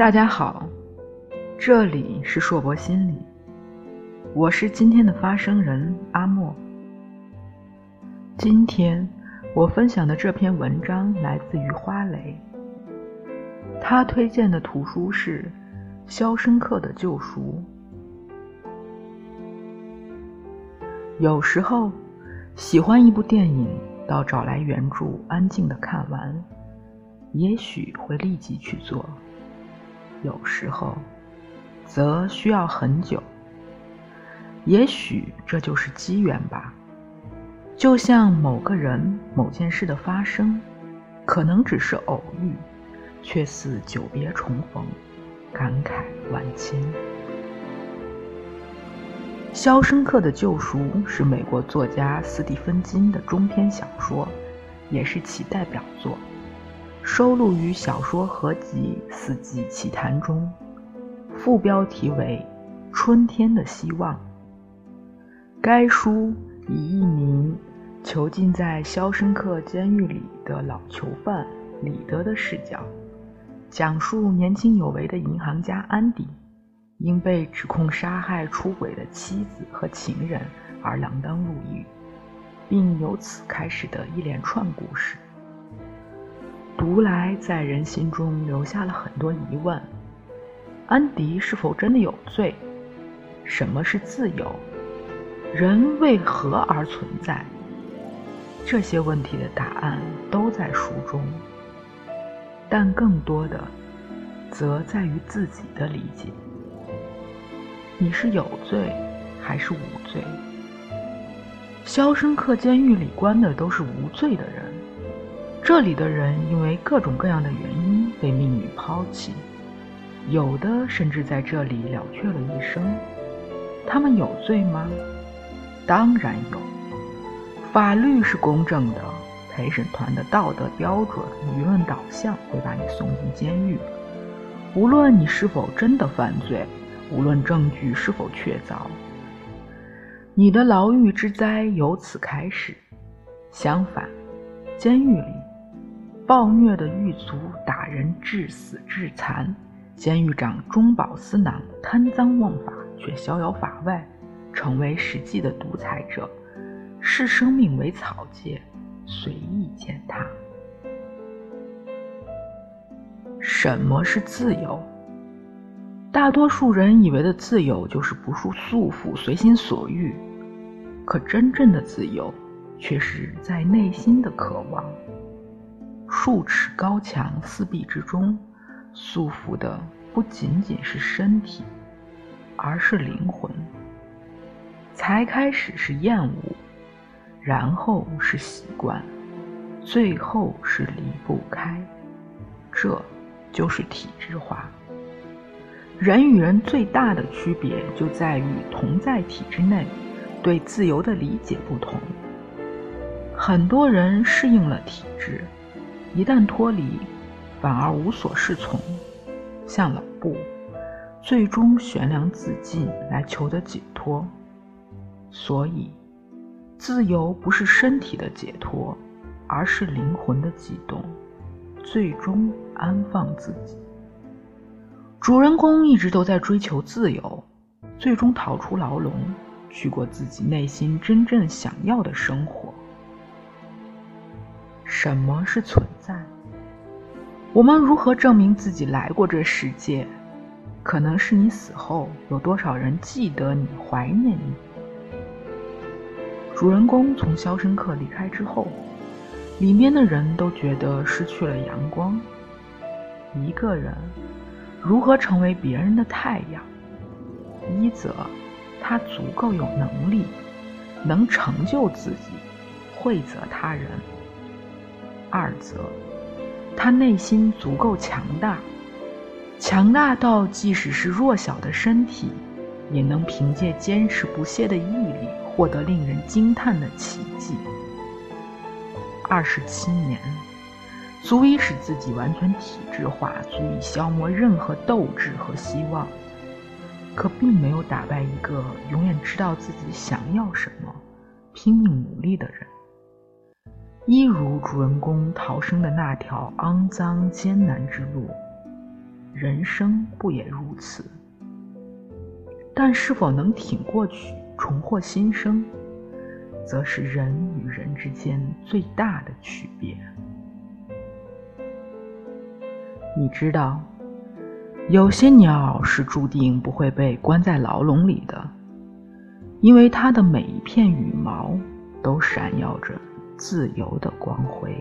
大家好，这里是硕博心理，我是今天的发声人阿莫。今天我分享的这篇文章来自于花蕾，他推荐的图书是《肖申克的救赎》。有时候喜欢一部电影，到找来原著，安静的看完，也许会立即去做。有时候，则需要很久。也许这就是机缘吧。就像某个人、某件事的发生，可能只是偶遇，却似久别重逢，感慨万千。《肖申克的救赎》是美国作家斯蒂芬金的中篇小说，也是其代表作。收录于小说合集《四季奇谈》中，副标题为《春天的希望》。该书以一名囚禁在肖申克监狱里的老囚犯李德的视角，讲述年轻有为的银行家安迪因被指控杀害出轨的妻子和情人而锒铛入狱，并由此开始的一连串故事。读来，在人心中留下了很多疑问：安迪是否真的有罪？什么是自由？人为何而存在？这些问题的答案都在书中，但更多的，则在于自己的理解。你是有罪，还是无罪？肖申克监狱里关的都是无罪的人。这里的人因为各种各样的原因被命运抛弃，有的甚至在这里了却了一生。他们有罪吗？当然有。法律是公正的，陪审团的道德标准、舆论导向会把你送进监狱。无论你是否真的犯罪，无论证据是否确凿，你的牢狱之灾由此开始。相反，监狱里。暴虐的狱卒打人致死致残，监狱长中饱私囊、贪赃枉法，却逍遥法外，成为实际的独裁者，视生命为草芥，随意践踏。什么是自由？大多数人以为的自由就是不受束缚、随心所欲，可真正的自由，却是在内心的渴望。数尺高墙四壁之中，束缚的不仅仅是身体，而是灵魂。才开始是厌恶，然后是习惯，最后是离不开。这就是体制化。人与人最大的区别就在于同在体制内，对自由的理解不同。很多人适应了体制。一旦脱离，反而无所适从，像老布，最终悬梁自尽来求得解脱。所以，自由不是身体的解脱，而是灵魂的悸动，最终安放自己。主人公一直都在追求自由，最终逃出牢笼，去过自己内心真正想要的生活。什么是存在？我们如何证明自己来过这世界？可能是你死后，有多少人记得你、怀念你？主人公从肖申克离开之后，里面的人都觉得失去了阳光。一个人如何成为别人的太阳？一则他足够有能力，能成就自己，惠泽他人。二则，他内心足够强大，强大到即使是弱小的身体，也能凭借坚持不懈的毅力获得令人惊叹的奇迹。二十七年，足以使自己完全体制化，足以消磨任何斗志和希望，可并没有打败一个永远知道自己想要什么、拼命努力的人。一如主人公逃生的那条肮脏艰难之路，人生不也如此？但是否能挺过去，重获新生，则是人与人之间最大的区别。你知道，有些鸟是注定不会被关在牢笼里的，因为它的每一片羽毛都闪耀着自由的光辉。《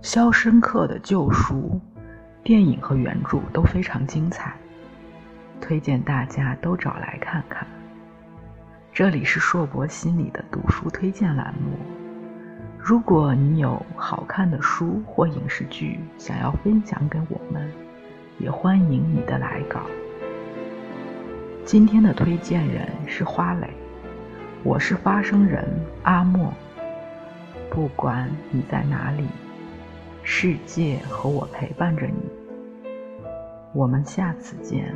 肖申克的救赎》电影和原著都非常精彩，推荐大家都找来看看。这里是硕博心理的读书推荐栏目。如果你有好看的书或影视剧想要分享给我们，也欢迎你的来稿。今天的推荐人是花蕾，我是发声人阿莫。不管你在哪里。世界和我陪伴着你，我们下次见。